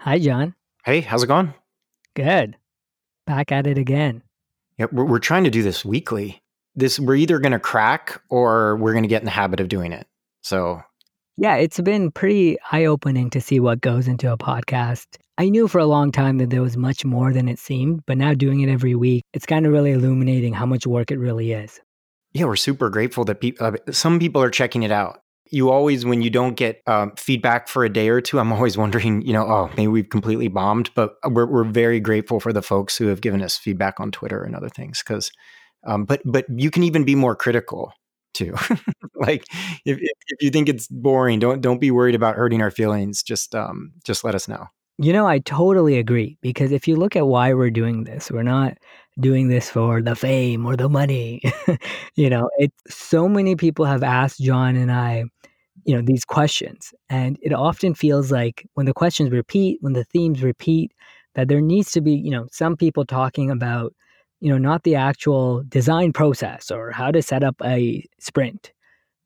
Hi, John. Hey, how's it going? Good. Back at it again. Yeah, we're, we're trying to do this weekly. This we're either going to crack or we're going to get in the habit of doing it. So, Yeah, it's been pretty eye opening to see what goes into a podcast. I knew for a long time that there was much more than it seemed, but now doing it every week, it's kind of really illuminating how much work it really is. yeah, we're super grateful that people. Uh, some people are checking it out. You always, when you don't get um, feedback for a day or two, I'm always wondering, you know, oh, maybe we've completely bombed. But we're we're very grateful for the folks who have given us feedback on Twitter and other things. Because, um, but but you can even be more critical too. like if, if you think it's boring, don't don't be worried about hurting our feelings. Just um just let us know. You know, I totally agree because if you look at why we're doing this, we're not doing this for the fame or the money. you know, it so many people have asked John and I, you know, these questions and it often feels like when the questions repeat, when the themes repeat, that there needs to be, you know, some people talking about, you know, not the actual design process or how to set up a sprint,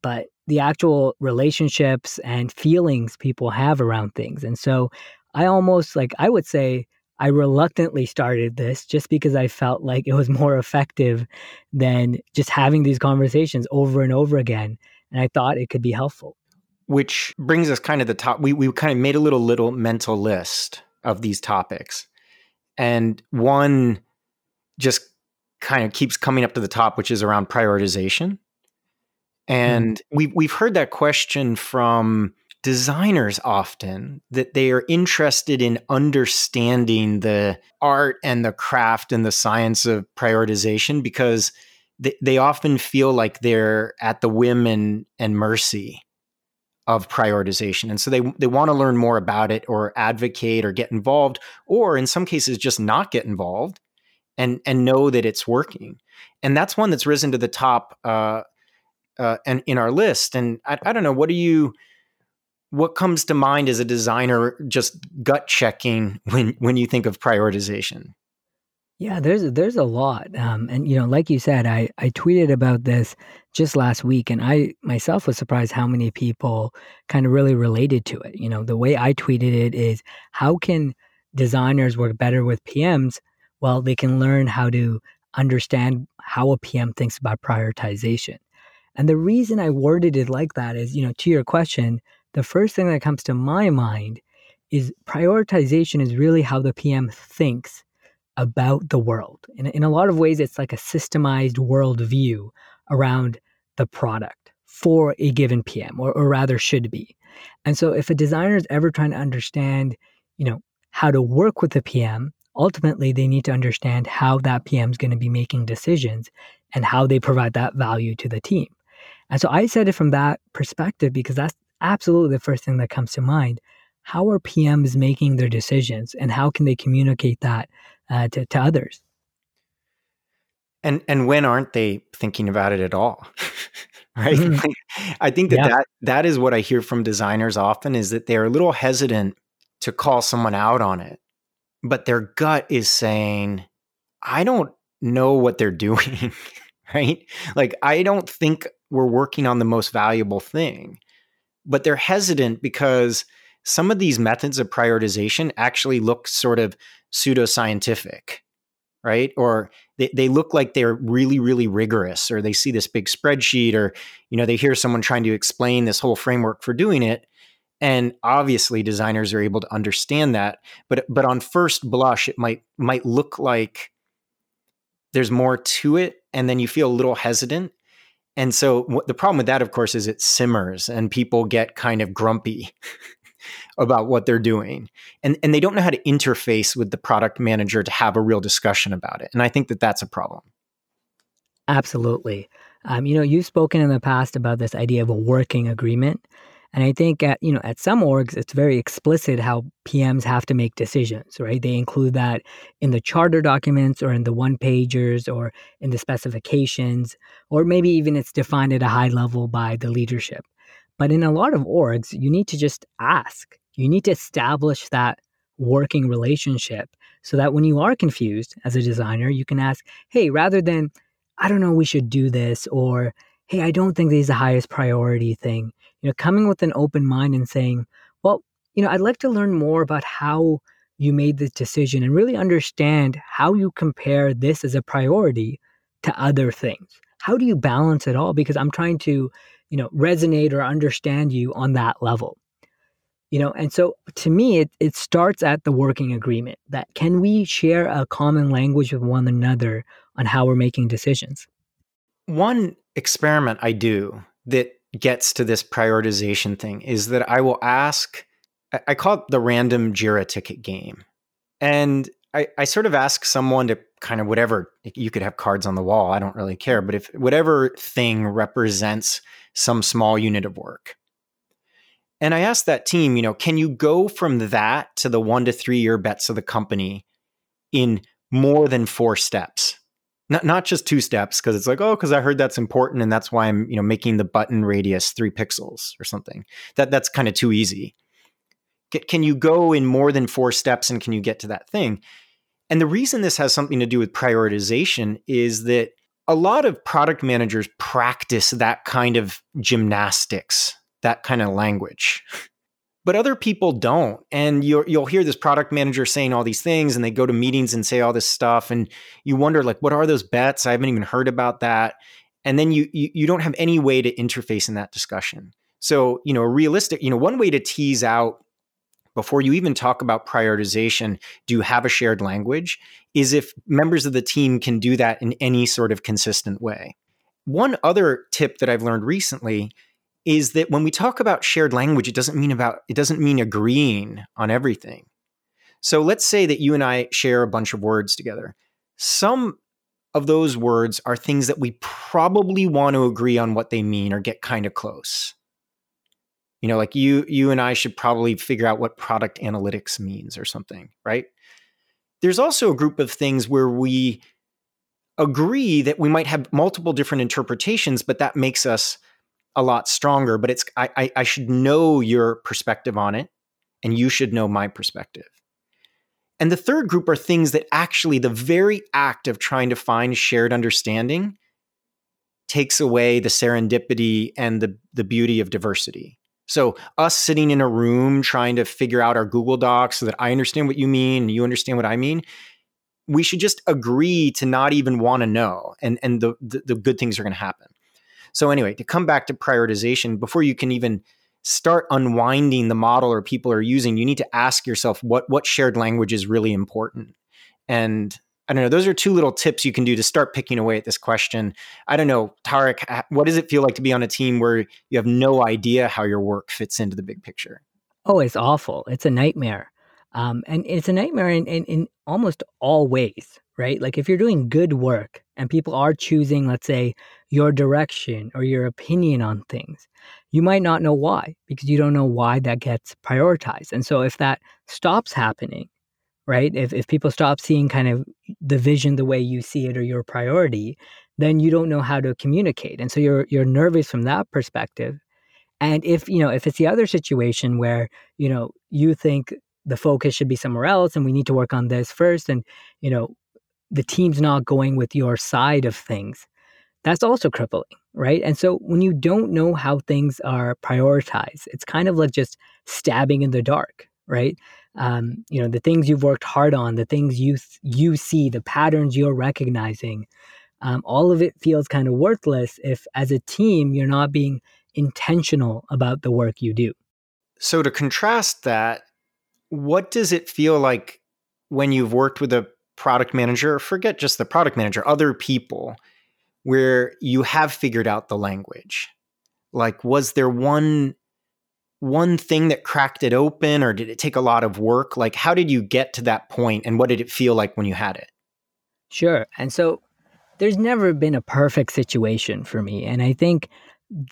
but the actual relationships and feelings people have around things. And so I almost like I would say I reluctantly started this just because I felt like it was more effective than just having these conversations over and over again. And I thought it could be helpful. Which brings us kind of the top we we kind of made a little little mental list of these topics. And one just kind of keeps coming up to the top which is around prioritization. And mm-hmm. we've we've heard that question from designers often that they are interested in understanding the art and the craft and the science of prioritization because they, they often feel like they're at the whim and, and mercy of prioritization. And so they they want to learn more about it or advocate or get involved or in some cases just not get involved and and know that it's working. And that's one that's risen to the top uh, uh, and in our list. And I, I don't know, what do you what comes to mind as a designer just gut checking when when you think of prioritization? Yeah, there's there's a lot, um, and you know, like you said, I I tweeted about this just last week, and I myself was surprised how many people kind of really related to it. You know, the way I tweeted it is, how can designers work better with PMs? Well, they can learn how to understand how a PM thinks about prioritization. And the reason I worded it like that is, you know, to your question, the first thing that comes to my mind is prioritization is really how the PM thinks about the world. In, in a lot of ways, it's like a systemized worldview around the product for a given PM, or, or rather, should be. And so, if a designer is ever trying to understand, you know, how to work with a PM, ultimately they need to understand how that PM is going to be making decisions and how they provide that value to the team. And so, I said it from that perspective because that's absolutely the first thing that comes to mind. How are PMs making their decisions, and how can they communicate that uh, to, to others. And and when aren't they thinking about it at all? right? Mhm. I think that, Yeah. that that is what I hear from designers often is that they're a little hesitant to call someone out on it. But their gut is saying, I don't know what they're doing, right? Like I don't think we're working on the most valuable thing. But they're hesitant because some of these methods of prioritization actually look sort of pseudoscientific, right? Or they, they look like they're really, really rigorous, or they see this big spreadsheet, or you know, they hear someone trying to explain this whole framework for doing it. And obviously designers are able to understand that. But but on first blush, it might might look like there's more to it, and then you feel a little hesitant. And so what, the problem with that, of course, is it simmers and people get kind of grumpy about what they're doing. And, and they don't know how to interface with the product manager to have a real discussion about it. And I think that that's a problem. Absolutely. Um, you know, you've spoken in the past about this idea of a working agreement. And I think at, you know, at some orgs, it's very explicit how PMs have to make decisions, right? They include that in the charter documents or in the one pagers or in the specifications, or maybe even it's defined at a high level by the leadership. But in a lot of orgs, you need to just ask. You need to establish that working relationship so that when you are confused as a designer, you can ask, hey, rather than, I don't know, we should do this, or hey, I don't think this is the highest priority thing. You know, coming with an open mind and saying, well, you know, I'd like to learn more about how you made this decision and really understand how you compare this as a priority to other things. How do you balance it all? Because I'm trying to, you know, resonate or understand you on that level. You know, and so to me, it, it starts at the working agreement that can we share a common language with one another on how we're making decisions? One experiment I do that gets to this prioritization thing is that I will ask I call it the random Jira ticket game. And I, I sort of ask someone to kind of whatever you could have cards on the wall. I don't really care. But if whatever thing represents some small unit of work. And I ask that team, you know, can you go from that to the one to three year bets of the company in more than four steps? Not not just two steps, because it's like, oh, because I heard that's important and that's why I'm, you know, making the button radius three pixels or something. That that's kind of too easy can you go in more than four steps and can you get to that thing? And the reason this has something to do with prioritization is that a lot of product managers practice that kind of gymnastics, that kind of language. But other people don't. And you will hear this product manager saying all these things, and they go to meetings and say all this stuff. And you wonder, like, what are those bets? I haven't even heard about that. And then you, you, you don't have any way to interface in that discussion. So, you know, realistic, you know, one way to tease out before you even talk about prioritization, do you have a shared language? Is if members of the team can do that in any sort of consistent way. One other tip that I've learned recently is that when we talk about shared language, it doesn't mean about it doesn't mean agreeing on everything. So let's say that you and I share a bunch of words together. Some of those words are things that we probably want to agree on what they mean or get kind of close you know like you you and i should probably figure out what product analytics means or something right? There's also a group of things where we agree that we might have multiple different interpretations but that makes us a lot stronger but it's i i should know your perspective on it and you should know my perspective. And the third group are things that actually the very act of trying to find shared understanding takes away the serendipity and the the beauty of diversity so, us sitting in a room trying to figure out our Google Docs so that I understand what you mean and you understand what I mean, we should just agree to not even want to know, and and the, the, the good things are going to happen. So, anyway, to come back to prioritization, before you can even start unwinding the model or people are using, you need to ask yourself what what shared language is really important, and I don't know. Those are two little tips you can do to start picking away at this question. I don't know, Tarek, what does it feel like to be on a team where you have no idea how your work fits into the big picture? Oh, it's awful. It's a nightmare. Um, and it's a nightmare in, in, in almost all ways, right? Like if you're doing good work and people are choosing, let's say, your direction or your opinion on things, you might not know why because you don't know why that gets prioritized. And so if that stops happening, right? If, if people stop seeing kind of the vision the way you see it or your priority, then you don't know how to communicate. And so you're you're nervous from that perspective. And if, you know, if it's the other situation where, you know, you think the focus should be somewhere else and we need to work on this first and, you know, the team's not going with your side of things, that's also crippling, right? And so when you don't know how things are prioritized, it's kind of like just stabbing in the dark, right? Um, you know the things you've worked hard on the things you th- you see the patterns you're recognizing um, all of it feels kind of worthless if as a team you're not being intentional about the work you do. So to contrast that what does it feel like when you've worked with a product manager forget just the product manager other people where you have figured out the language? Like was there one one thing that cracked it open or did it take a lot of work? Like, how did you get to that point and what did it feel like when you had it? Sure. And so there's never been a perfect situation for me. And I think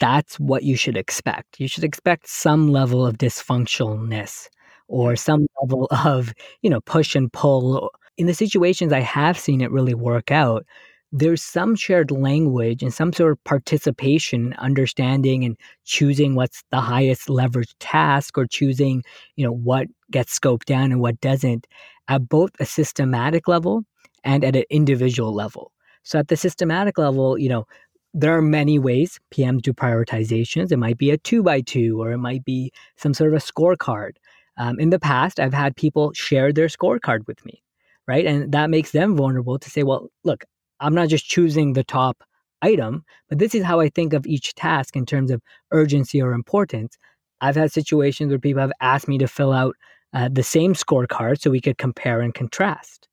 that's what you should expect. You should expect some level of dysfunctionalness or some level of, you know, push and pull. In the situations I have seen it really work out, there's some shared language and some sort of participation, understanding and choosing what's the highest leverage task or choosing, you know, what gets scoped down and what doesn't at both a systematic level and at an individual level. So at the systematic level, you know, there are many ways PMs do prioritizations. It might be a two by two, or it might be some sort of a scorecard. Um, in the past, I've had people share their scorecard with me, right? And that makes them vulnerable to say, well, look, I'm not just choosing the top item, but this is how I think of each task in terms of urgency or importance. I've had situations where people have asked me to fill out uh, the same scorecard so we could compare and contrast,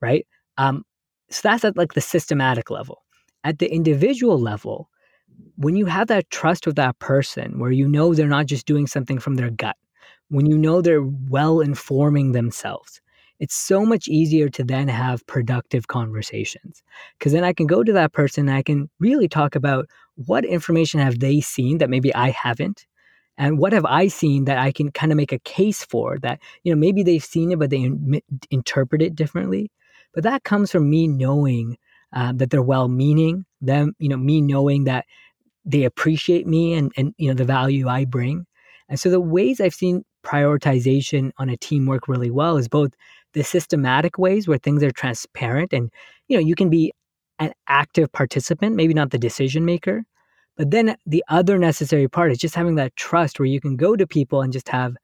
right? Um, so that's at like the systematic level. At the individual level, when you have that trust with that person where you know they're not just doing something from their gut, when you know they're well informing themselves, it's so much easier to then have productive conversations. Because then I can go to that person and I can really talk about what information have they seen that maybe I haven't. And what have I seen that I can kind of make a case for that, you know, maybe they've seen it, but they in- interpret it differently. But that comes from me knowing uh, that they're well meaning, them, you know, me knowing that they appreciate me and, and, you know, the value I bring. And so the ways I've seen prioritization on a team work really well is both the systematic ways where things are transparent and you know you can be an active participant maybe not the decision maker but then the other necessary part is just having that trust where you can go to people and just have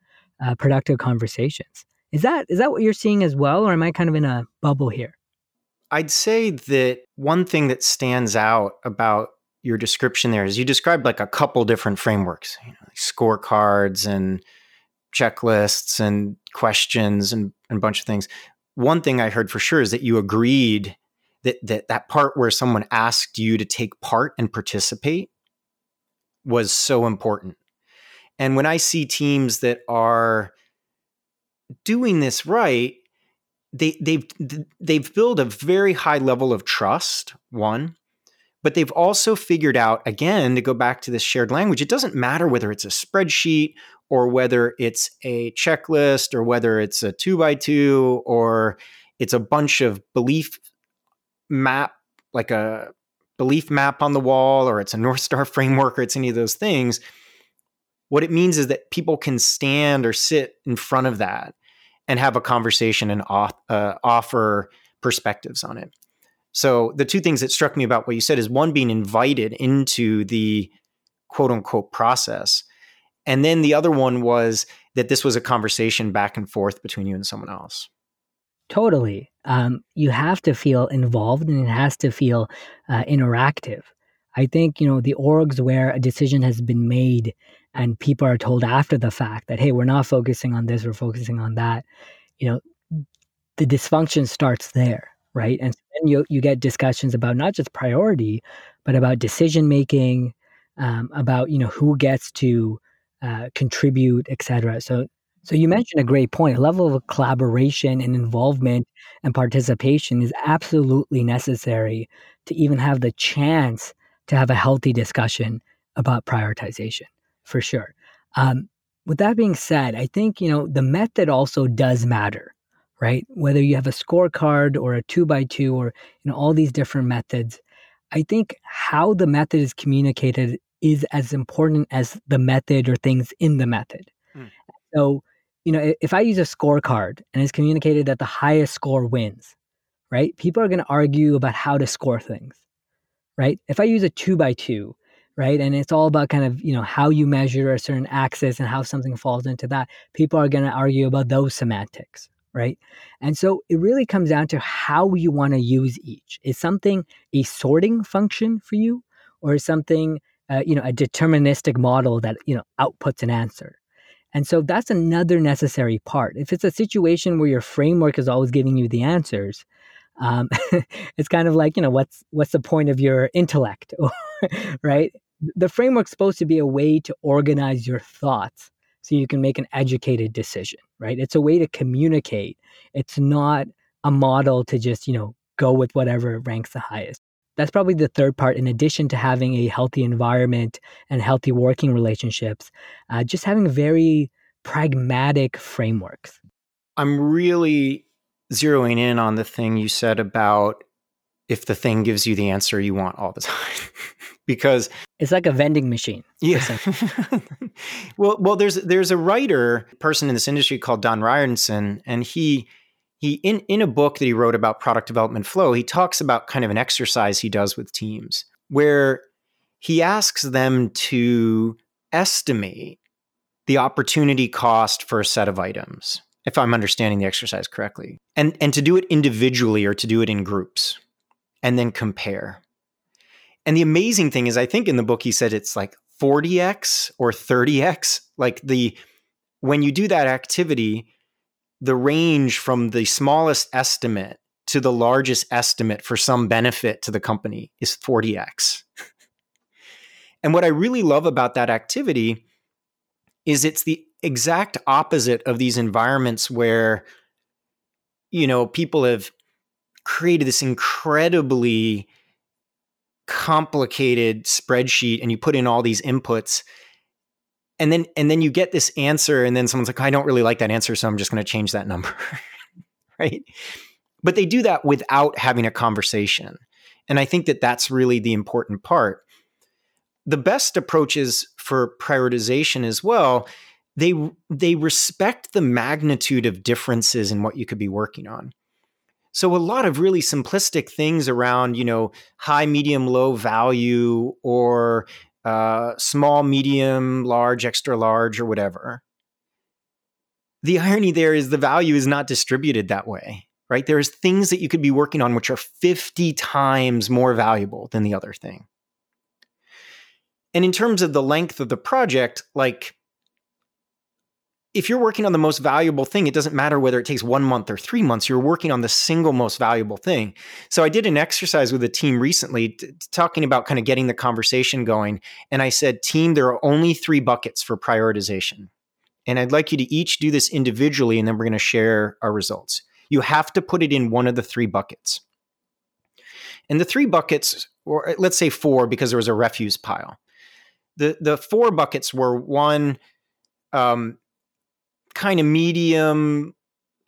uh, productive conversations. Is that is that what you're seeing as well or am i kind of in a bubble here? I'd say that one thing that stands out about your description there is you described like a couple different frameworks you know, like scorecards and checklists and questions and, and a bunch of things. One thing I heard for sure is that you agreed that, that that part where someone asked you to take part and participate was so important. And when I see teams that are doing this right, they they've they've built a very high level of trust. One, but they've also figured out again to go back to this shared language. It doesn't matter whether it's a spreadsheet or whether it's a checklist or whether it's a two by two or it's a bunch of belief map, like a belief map on the wall, or it's a North Star framework, or it's any of those things. What it means is that people can stand or sit in front of that and have a conversation and uh, offer perspectives on it. So, the two things that struck me about what you said is one, being invited into the quote unquote process and then the other one was that this was a conversation back and forth between you and someone else. Totally. Um, you have to feel involved and it has to feel uh, interactive. I think, you know, the orgs where a decision has been made and people are told after the fact that, hey, we're not focusing on this, we're focusing on that, you know, the dysfunction starts there, right? And then you, you get discussions about not just priority, but about decision making, um, about, you know, who gets to uh, contribute, etc. So, so you mentioned a great point. A level of collaboration and involvement and participation is absolutely necessary to even have the chance to have a healthy discussion about prioritization, for sure. Um, with that being said, I think you know the method also does matter, right? Whether you have a scorecard or a two by two or you know all these different methods, I think how the method is communicated is as important as the method or things in the method. Mm. So, you know, if I use a scorecard and it's communicated that the highest score wins, right? People are going to argue about how to score things, right? If I use a two by two, right, and it's all about kind of, you know, how you measure a certain axis and how something falls into that, people are going to argue about those semantics, right? And so it really comes down to how you want to use each. Is something a sorting function for you or is something uh, you know a deterministic model that you know outputs an answer. And so that's another necessary part. If it's a situation where your framework is always giving you the answers um, it's kind of like you know what's what's the point of your intellect? Right? The framework's supposed to be a way to organize your thoughts so you can make an educated decision right? It's a way to communicate. It's not a model to just you know go with whatever ranks the highest that's probably the third part in addition to having a healthy environment and healthy working relationships uh, just having very pragmatic frameworks. I'm really zeroing in on the thing you said about if the thing gives you the answer you want all the time because it's like a vending machine yeah. well well there's there's a writer person in this industry called Don Reinertsen and he he in in a book that he wrote about product development flow he talks about kind of an exercise he does with teams where he asks them to estimate the opportunity cost for a set of items, if I'm understanding the exercise correctly, and, and to do it individually or to do it in groups and then compare. And the amazing thing is, I think in the book he said it's like 40x or 30x. Like the when you do that activity, the range from the smallest estimate to the largest estimate for some benefit to the company is 40x. and what I really love about that activity is it's the exact opposite of these environments where you know people have created this incredibly complicated spreadsheet and you put in all these inputs and then and then you get this answer and then someone's like i don't really like that answer so i'm just going to change that number right? But they do that without having a conversation and i think that that's really the important part. The best approaches for prioritization as well they they respect the magnitude of differences in what you could be working on. So a lot of really simplistic things around you know high medium low value or uh, small, medium, large, extra large, or whatever. The irony there is the value is not distributed that way, right? There's things that you could be working on which are 50 times more valuable than the other thing. And in terms of the length of the project, like if you're working on the most valuable thing, it doesn't matter whether it takes one month or three months, you're working on the single most valuable thing. So I did an exercise with a team recently t- talking about kind of getting the conversation going. And I said, team, there are only three buckets for prioritization. And I'd like you to each do this individually, and then we're going to share our results. You have to put it in one of the three buckets. And the three buckets, or let's say four, because there was a refuse pile. The, the four buckets were one, um, kind of medium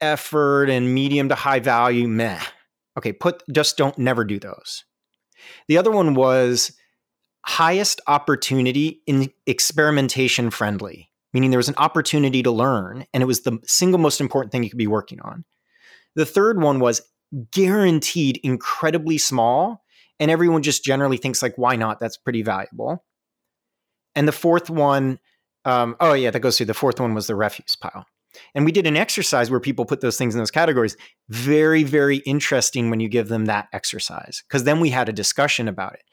effort and medium to high value, meh. Okay, put just don't never do those. The other one was highest opportunity in experimentation friendly, meaning there was an opportunity to learn and it was the single most important thing you could be working on. The third one was guaranteed incredibly small and everyone just generally thinks like why not that's pretty valuable. And the fourth one um, oh yeah, that goes through. The fourth one was the refuse pile. And we did an exercise where people put those things in those categories. Very, very interesting when you give them that exercise. Because then we had a discussion about it.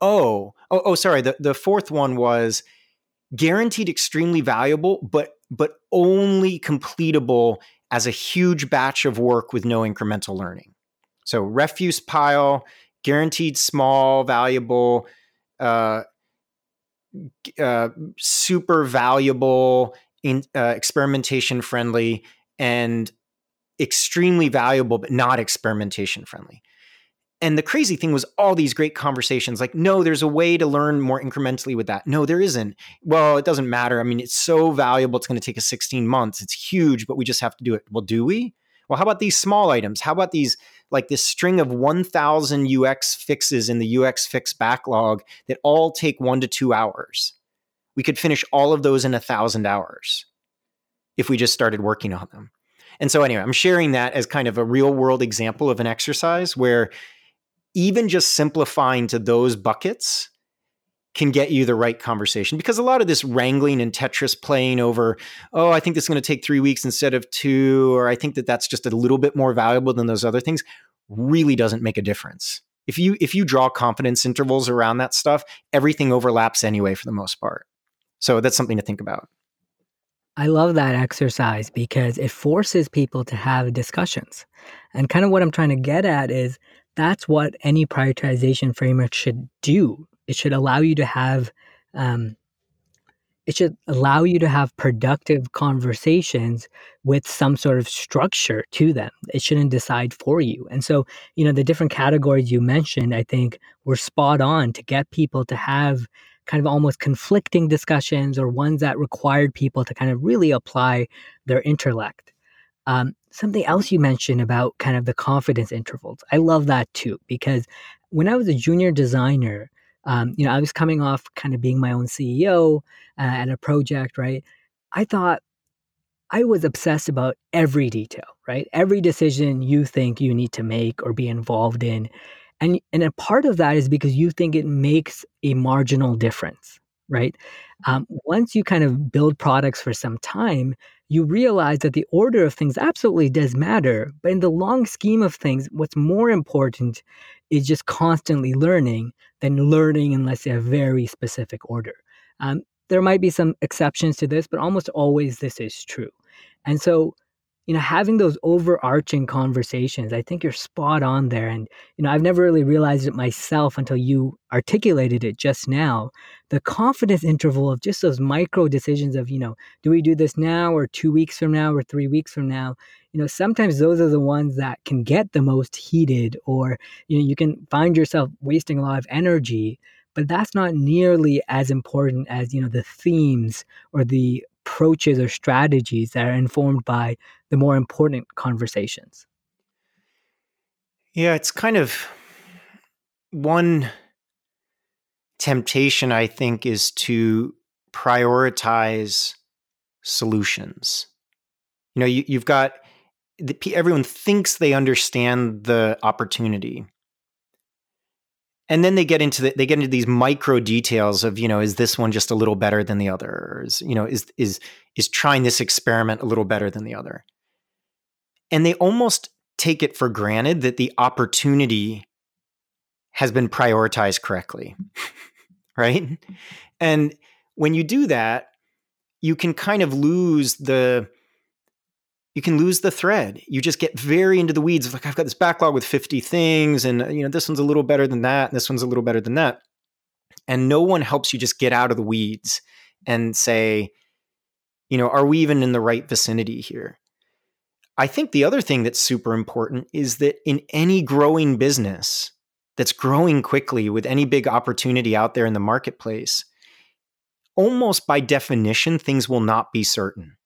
Oh, oh, oh, sorry. The, the fourth one was guaranteed extremely valuable, but but only completable as a huge batch of work with no incremental learning. So refuse pile, guaranteed small, valuable, uh, uh, super valuable, in, uh, experimentation friendly, and extremely valuable, but not experimentation friendly. And the crazy thing was all these great conversations like, no, there's a way to learn more incrementally with that. No, there isn't. Well, it doesn't matter. I mean, it's so valuable. It's going to take us 16 months. It's huge, but we just have to do it. Well, do we? Well, how about these small items? How about these like this string of 1000 UX fixes in the UX fix backlog that all take 1 to 2 hours? We could finish all of those in a 1000 hours if we just started working on them. And so anyway, I'm sharing that as kind of a real world example of an exercise where even just simplifying to those buckets can get you the right conversation because a lot of this wrangling and Tetris playing over, oh, I think this is going to take three weeks instead of two, or I think that that's just a little bit more valuable than those other things, really doesn't make a difference. If you if you draw confidence intervals around that stuff, everything overlaps anyway for the most part. So that's something to think about. I love that exercise because it forces people to have discussions. And kind of what I'm trying to get at is that's what any prioritization framework should do it should allow you to have um, it should allow you to have productive conversations with some sort of structure to them. It shouldn't decide for you. And so, you know, the different categories you mentioned, I think were spot on to get people to have kind of almost conflicting discussions or ones that required people to kind of really apply their intellect. Um, something else you mentioned about kind of the confidence intervals. I love that too, because when I was a junior designer, um, you know, I was coming off kind of being my own CEO uh, at a project, right? I thought I was obsessed about every detail, right? Every decision you think you need to make or be involved in. And, and a part of that is because you think it makes a marginal difference, right? Um, once you kind of build products for some time, you realize that the order of things absolutely does matter. But in the long scheme of things, what's more important is just constantly learning than learning in, let's say, a very specific order. Um, there might be some exceptions to this, but almost always this is true. And so you know, having those overarching conversations, I think you're spot on there. And, you know, I've never really realized it myself until you articulated it just now. The confidence interval of just those micro decisions of, you know, do we do this now or two weeks from now or three weeks from now? You know, sometimes those are the ones that can get the most heated or, you know, you can find yourself wasting a lot of energy but that's not nearly as important as you know the themes or the approaches or strategies that are informed by the more important conversations. Yeah, it's kind of one temptation, I think, is to prioritize solutions. You know, you, have got everyone thinks they understand the opportunity, and then they get into the, they get into these micro details of you know is this one just a little better than the other or is you know is is is trying this experiment a little better than the other and they almost take it for granted that the opportunity has been prioritized correctly right and when you do that you can kind of lose the you can lose the thread. You just get very into the weeds of like, I've got this backlog with 50 things, and you know, this one's a little better than that, and this one's a little better than that. And no one helps you just get out of the weeds and say, you know, are we even in the right vicinity here? I think the other thing that's super important is that in any growing business that's growing quickly with any big opportunity out there in the marketplace, almost by definition, things will not be certain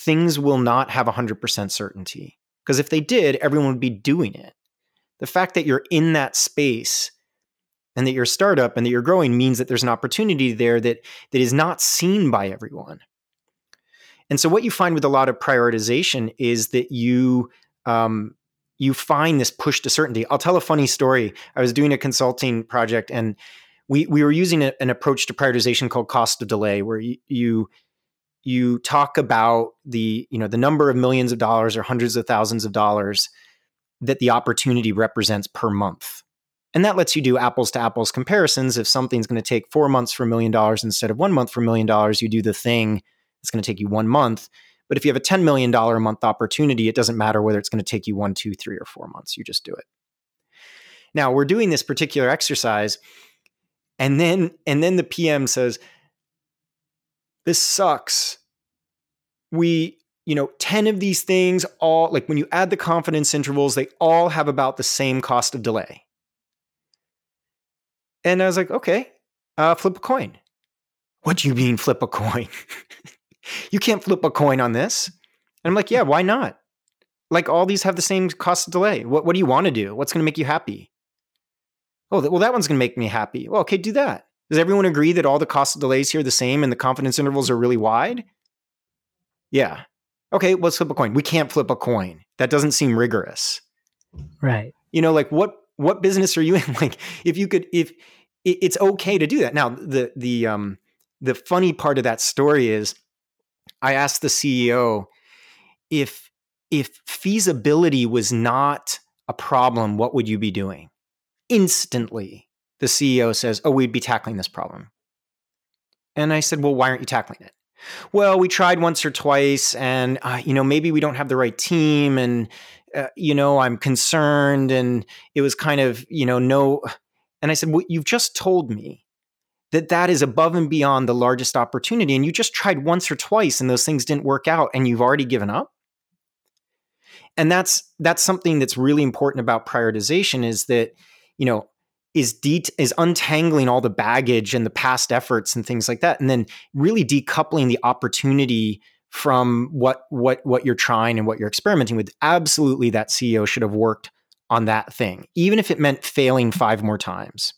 things will not have 100% certainty. Because if they did, everyone would be doing it. The fact that you're in that space and that you're a startup and that you're growing means that there's an opportunity there that, that is not seen by everyone. And so, what you find with a lot of prioritization is that you um, you find this push to certainty. I'll tell a funny story. I was doing a consulting project and we we were using a, an approach to prioritization called cost of delay, where you, you you talk about the you know the number of millions of dollars or hundreds of thousands of dollars that the opportunity represents per month and that lets you do apples to apples comparisons if something's going to take four months for a million dollars instead of one month for a million dollars you do the thing that's going to take you one month but if you have a $10 million a month opportunity it doesn't matter whether it's going to take you one two three or four months you just do it now we're doing this particular exercise and then and then the pm says this sucks. We, you know, 10 of these things all like when you add the confidence intervals, they all have about the same cost of delay. And I was like, okay, uh, flip a coin. What do you mean flip a coin? you can't flip a coin on this. And I'm like, yeah, why not? Like all these have the same cost of delay. What, what do you want to do? What's going to make you happy? Oh, well, that one's going to make me happy. Well, okay, do that. Does everyone agree that all the cost of delays here are the same and the confidence intervals are really wide? Yeah. Okay, let's flip a coin. We can't flip a coin. That doesn't seem rigorous. Right. You know, like what what business are you in? Like if you could if it's okay to do that. Now, the the um the funny part of that story is I asked the CEO if if feasibility was not a problem, what would you be doing? Instantly, the CEO says, Oh, we'd be tackling this problem. And I said, Well, why aren't you tackling it? Well, we tried once or twice, and uh, you know maybe we don't have the right team, and uh, you know I'm concerned, and it was kind of you know no. And I said, well, you've just told me that that is above and beyond the largest opportunity, and you just tried once or twice, and those things didn't work out, and you've already given up. And that's that's something that's really important about prioritization is that you know is de- is untangling all the baggage and the past efforts and things like that and then really decoupling the opportunity from what what what you're trying and what you're experimenting with absolutely that CEO should have worked on that thing even if it meant failing five more times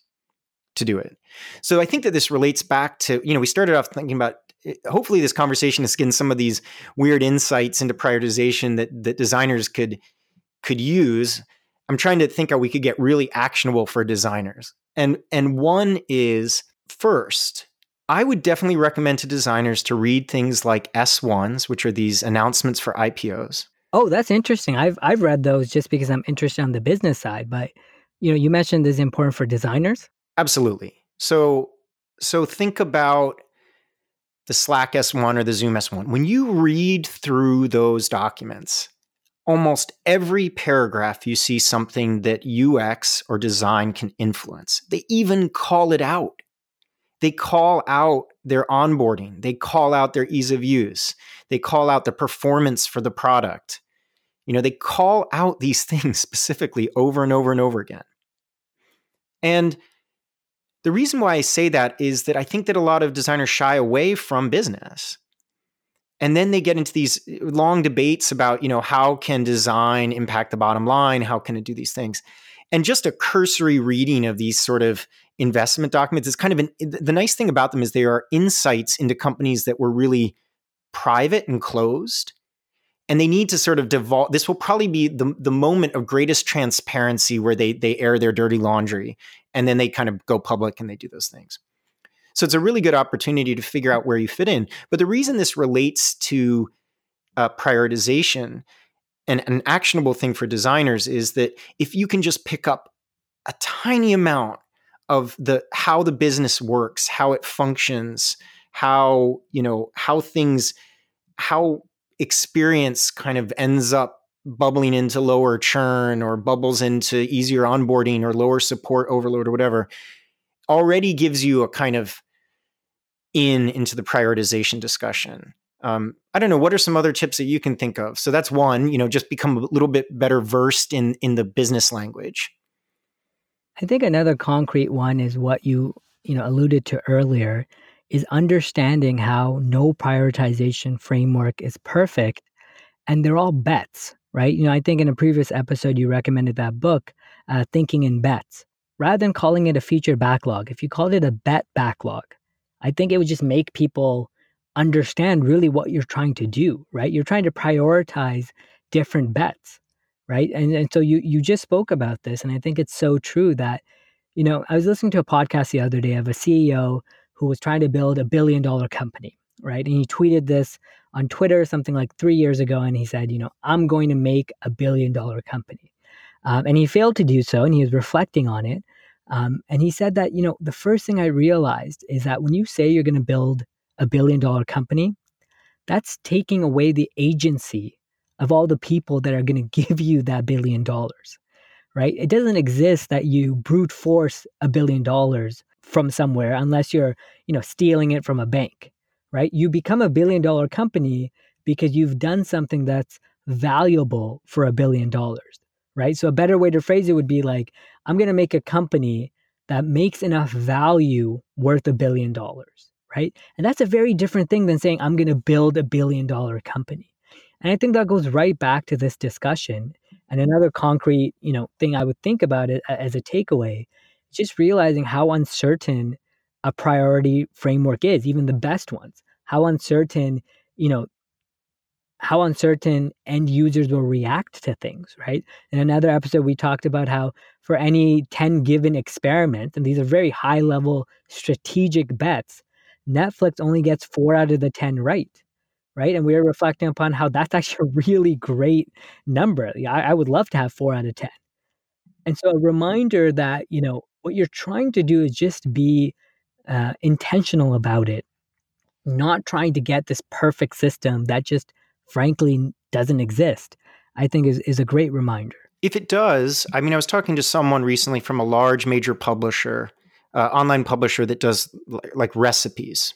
to do it so i think that this relates back to you know we started off thinking about eh, hopefully this conversation is getting some of these weird insights into prioritization that that designers could could use I'm trying to think how we could get really actionable for designers. And and one is first, I would definitely recommend to designers to read things like S1s, which are these announcements for IPOs. Oh, that's interesting. I've I've read those just because I'm interested on the business side, but you know, you mentioned this is important for designers? Absolutely. So so think about the Slack S1 or the Zoom S1. When you read through those documents, almost every paragraph you see something that UX or design can influence. They even call it out. They call out their onboarding, they call out their ease of use, they call out the performance for the product. You know, they call out these things specifically over and over and over again. And the reason why I say that is that I think that a lot of designers shy away from business. And then they get into these uh, long debates about you know how can design impact the bottom line? How can it do these things? And just a cursory reading of these sort of investment documents is kind of an the nice thing about them is they are insights into companies that were really private and closed. And they need to sort of devolve this will probably be the, the moment of greatest transparency where they they air their dirty laundry and then they kind of go public and they do those things so it's a really good opportunity to figure out where you fit in. But the reason this relates to uh, prioritization and an actionable thing for designers is that if you can just pick up a tiny amount of the how the business works, how it functions, how you know how things how experience kind of ends up bubbling into lower churn or bubbles into easier onboarding or lower support overload or whatever already gives you a kind of in into the prioritization discussion. Um, I don't know. What are some other tips that you can think of? So that's one. You know, just become a little bit better versed in in the business language. I think another concrete one is what you you know alluded to earlier is understanding how no prioritization framework is perfect and they're all bets right you know i think in a previous episode you recommended that book uh, thinking in bets rather than calling it a feature backlog, if you called it a bet backlog, I think it would just make people understand really what you're trying to do, right? You're trying to prioritize different bets, right? And, and so you you just spoke about this, and I think it's so true that, you know, I was listening to a podcast the other day of a CEO who was trying to build a billion dollar company, right? And he tweeted this on Twitter something like three years ago, and he said, you know, I'm going to make a billion dollar company. Um, and he failed to do so, and he was reflecting on it. Um, and he said that, you know, the first thing I realized is that when you say you're going to build a billion dollar company, that's taking away the agency of all the people that are going to give you that billion dollars, right? It doesn't exist that you brute force a billion dollars from somewhere unless you're, you know, stealing it from a bank, right? You become a billion dollar company because you've done something that's valuable for a billion dollars right? So a better way to phrase it would be like, I'm going to make a company that makes enough value worth a billion dollars, right? And that's a very different thing than saying, I'm going to build a billion dollar company. And I think that goes right back to this discussion. And another concrete, you know, thing I would think about it as a takeaway, just realizing how uncertain a priority framework is, even the best ones. How uncertain, you know, how uncertain end users will react to things, right? In another episode, we talked about how for any 10 given experiment, and these are very high level strategic bets, Netflix only gets four out of the 10 right, right? And we are reflecting upon how that's actually a really great number. I, I would love to have four out of 10. And so a reminder that, you know, what you're trying to do is just be uh, intentional about it, not trying to get this perfect system that just frankly doesn't exist, I think is, is a great reminder. If it does, I mean, I was talking to someone recently from a large major publisher, uh, online publisher that does like recipes,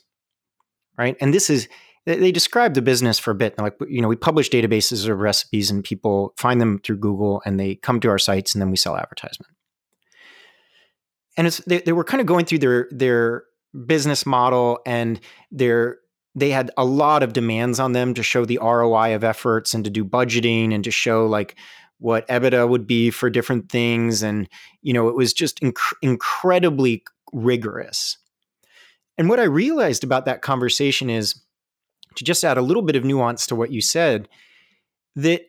right? And this is, they describe the business for a bit. like, you know, we publish databases of recipes and people find them through Google and they come to our sites and then we sell advertisement. And it's, they, they were kind of going through their, their business model and their they had a lot of demands on them to show the ROI of efforts and to do budgeting and to show like what EBITDA would be for different things. And, you know, it was just inc- incredibly rigorous. And what I realized about that conversation is to just add a little bit of nuance to what you said, that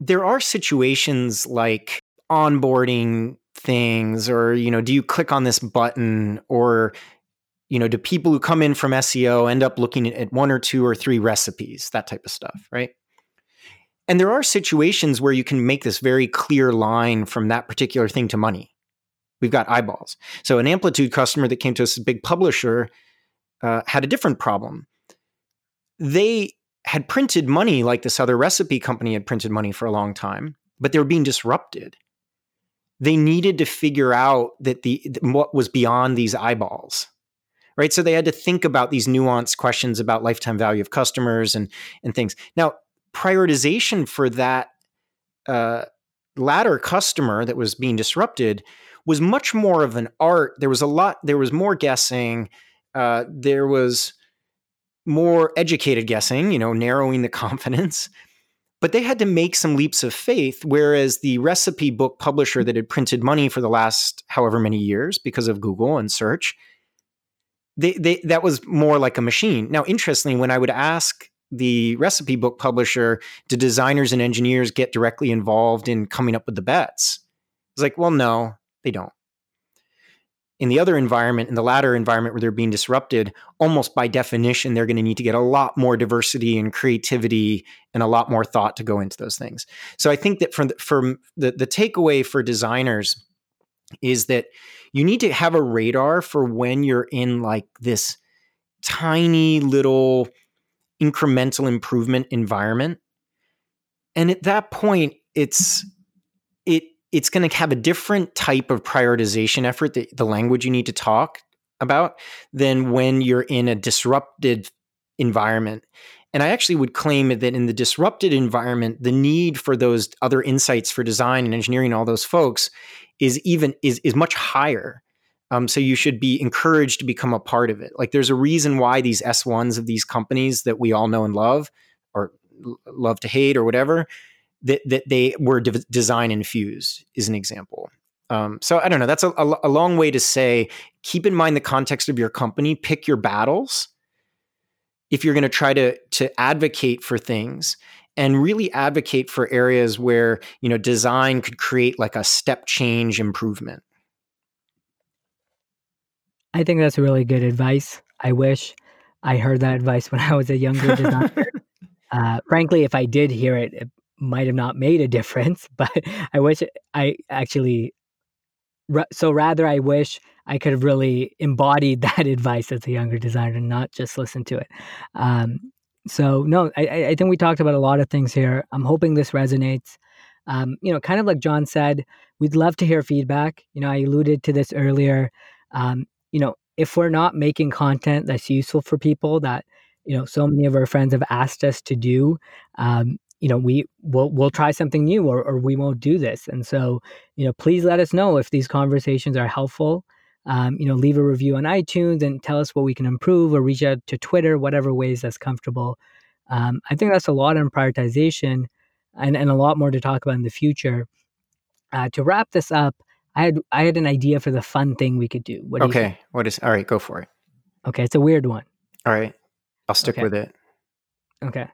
there are situations like onboarding things or, you know, do you click on this button or you know, do people who come in from SEO end up looking at one or two or three recipes, that type of stuff, right? And there are situations where you can make this very clear line from that particular thing to money. We've got eyeballs. So an amplitude customer that came to us, a big publisher, uh, had a different problem. They had printed money like this other recipe company had printed money for a long time, but they were being disrupted. They needed to figure out that the what was beyond these eyeballs right? So they had to think about these nuanced questions about lifetime value of customers and and things. Now, prioritization for that uh, latter customer that was being disrupted was much more of an art. There was a lot. There was more guessing. Uh, there was more educated guessing. You know, narrowing the confidence. But they had to make some leaps of faith, whereas the recipe book publisher that had printed money for the last however many years because of Google and search, they, they that was more like a machine. Now, interestingly, when I would ask the recipe book publisher, do designers and engineers get directly involved in coming up with the bets? It's like, well, no, they don't. In the other environment, in the latter environment where they're being disrupted, almost by definition, they're going to need to get a lot more diversity and creativity and a lot more thought to go into those things. So I think that from the, from the, the takeaway for designers is that you need to have a radar for when you're in like this tiny little incremental improvement environment and at that point it's it it's going to have a different type of prioritization effort the, the language you need to talk about than when you're in a disrupted environment and I actually would claim that in the disrupted environment, the need for those other insights for design and engineering, all those folks, is even is is much higher. Um, so you should be encouraged to become a part of it. Like there's a reason why these S1s of these companies that we all know and love, or love to hate, or whatever, that that they were de- design infused is an example. Um, so I don't know. That's a, a, a long way to say. Keep in mind the context of your company. Pick your battles if you're going to try to to advocate for things and really advocate for areas where you know design could create like a step change improvement i think that's really good advice i wish i heard that advice when i was a younger designer uh, frankly if i did hear it it might have not made a difference but i wish i actually so rather i wish I could have really embodied that advice as a younger designer and not just listen to it. Um, so no, I, I think we talked about a lot of things here. I'm hoping this resonates. Um, you know, kind of like John said, we'd love to hear feedback. You know, I alluded to this earlier. Um, you know, if we're not making content that's useful for people that you know so many of our friends have asked us to do um, you know we will we'll try something new or, or we won't do this and so you know please let us know if these conversations are helpful um, you know, leave a review on iTunes and tell us what we can improve or reach out to Twitter, whatever ways that's comfortable. Um, I think that's a lot on prioritization and, and a lot more to talk about in the future. Uh, to wrap this up, I had I had an idea for the fun thing we could do. What okay, do what is all right? Go for it. Okay, it's a weird one. All right, I'll stick okay. with it. Okay,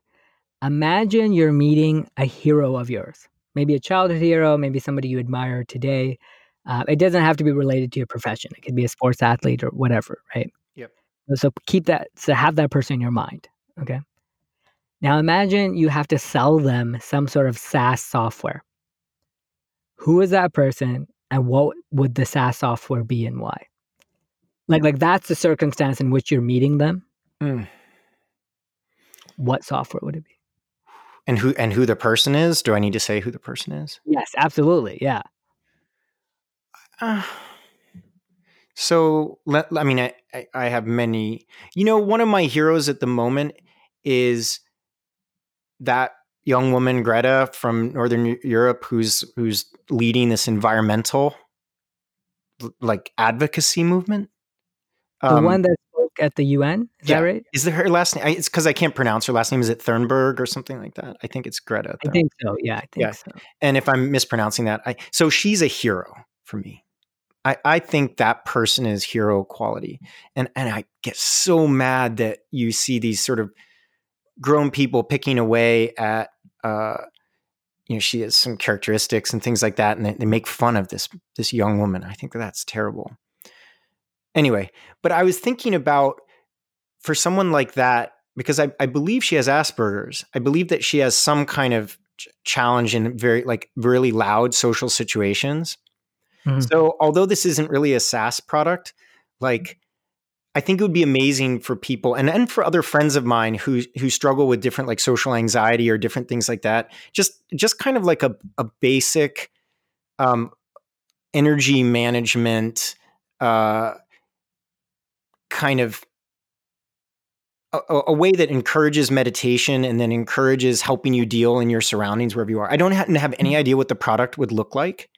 imagine you're meeting a hero of yours, maybe a childhood hero, maybe somebody you admire today. Uh, it doesn't have to be related to your profession. It could be a sports athlete or whatever, right? Yep. So keep that, so have that person in your mind. Okay. Now imagine you have to sell them some sort of SaaS software. Who is that person and what would the SaaS software be and why? Like, like that's the circumstance in which you're meeting them. Mm. What software would it be? And who and who the person is? Do I need to say who the person is? Yes, absolutely. Yeah. Uh, so let, I mean, I, I have many. You know, one of my heroes at the moment is that young woman Greta from Northern Europe, who's who's leading this environmental like advocacy movement. The um, one that at the UN, is yeah. that right? Is there her last name? It's because I can't pronounce her last name. Is it Thunberg or something like that? I think it's Greta. I think so. Yeah, I think yeah. so. And if I'm mispronouncing that, I so she's a hero for me. I, I think that person is hero quality. And and I get so mad that you see these sort of grown people picking away at uh, you know, she has some characteristics and things like that, and they, they make fun of this this young woman. I think that that's terrible. Anyway, but I was thinking about for someone like that, because I, I believe she has Asperger's. I believe that she has some kind of ch- challenge in very like really loud social situations. Mm-hmm. So although this isn't really a SaaS product, like I think it would be amazing for people and, and for other friends of mine who who struggle with different like social anxiety or different things like that. Just just kind of like a, a basic um, energy management uh, kind of a, a, way that encourages meditation and then encourages helping you deal in your surroundings wherever you are. I don't have, have any mm-hmm. idea what the product would look like,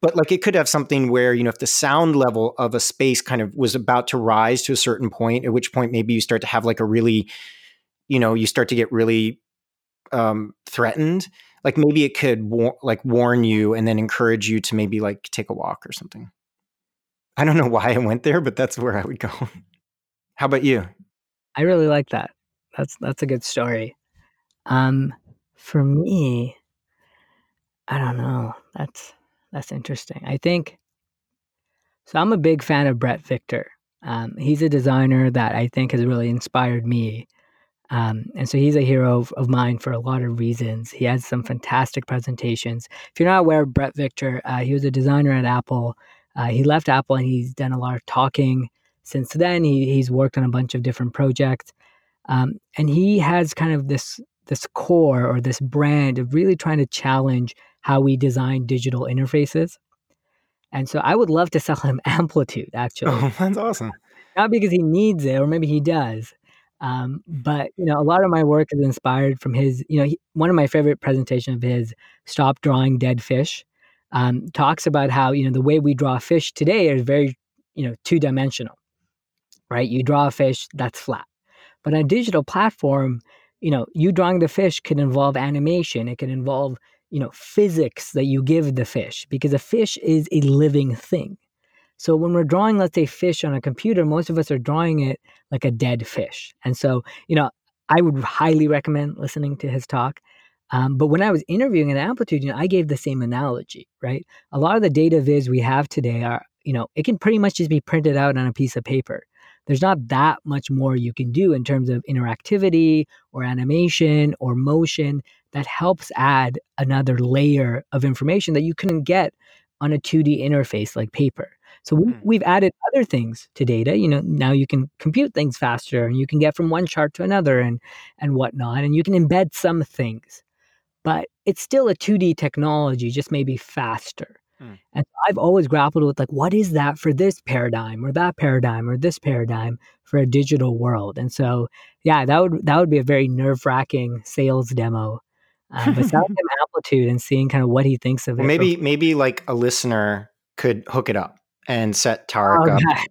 but like it could have something where, you know, if the sound level of a space kind of was about to rise to a certain point, at which point maybe you start to have like a really, you know, you start to get really um, threatened. Like maybe it could war- like warn you and then encourage you to maybe like take a walk or something. I don't know why I went there, but that's where I would go. How about you? I really like that. That's that's a good story. Um, for me, I don't know. That's that's interesting. I think so. I'm a big fan of Bret Victor. Um, he's a designer that I think has really inspired me. Um, and so he's a hero of, of, mine for a lot of reasons. He has some fantastic presentations. If you're not aware of Bret Victor, uh, he was a designer at Apple. Uh, he left Apple and he's done a lot of talking since then. He, he's worked on a bunch of different projects. Um, and he has kind of this this core or this brand of really trying to challenge how we design digital interfaces. And so I would love to sell him Amplitude, actually. Oh, that's awesome. Not because he needs it, or maybe he does. Um, but you know, a lot of my work is inspired from his. You know, he, one of my favorite presentations of his, "Stop Drawing Dead Fish," um, talks about how you know the way we draw fish today is very you know two dimensional right? You draw a fish that's flat. But on a digital platform, you know, you drawing the fish can involve animation. It can involve, you know, physics that you give the fish because a fish is a living thing. So when we're drawing, let's say, fish on a computer, most of us are drawing it like a dead fish. And so, you know, I would highly recommend listening to his talk. Um, but when I was interviewing at Amplitude, you know, I gave the same analogy, right? A lot of the data viz we have today are, you know, it can pretty much just be printed out on a piece of paper there's not that much more you can do in terms of interactivity or animation or motion that helps add another layer of information that you couldn't get on a 2D interface like paper. So hmm. added other things to data. You know, now you can compute things faster, and you can get from one chart to another, and and whatnot, and you can embed some things, but it's still a 2D technology, just maybe faster. Mm. And I've always grappled with like, what is that for this paradigm or that paradigm or this paradigm for a digital world? And so, yeah, that would that would be a very nerve wracking sales demo. Uh, but sound him amplitude and seeing kind of what he thinks of well, it. Maybe maybe like a listener could hook it up and set Tarek oh, up.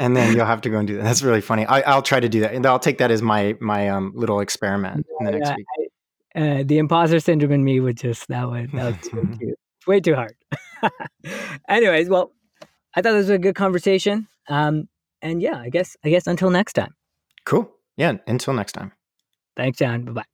and then you'll have to go and do that. That's really funny. I, will try to do that, and I'll take that as my my um, little experiment yeah, in the next yeah, week. I, uh, the imposter syndrome in me would just that would that would too cute. Way too hard. Anyways, well, I thought this was a good conversation. Um, and yeah, I guess I guess until next time. Cool. Yeah, until next time. Thanks, John. Bye bye.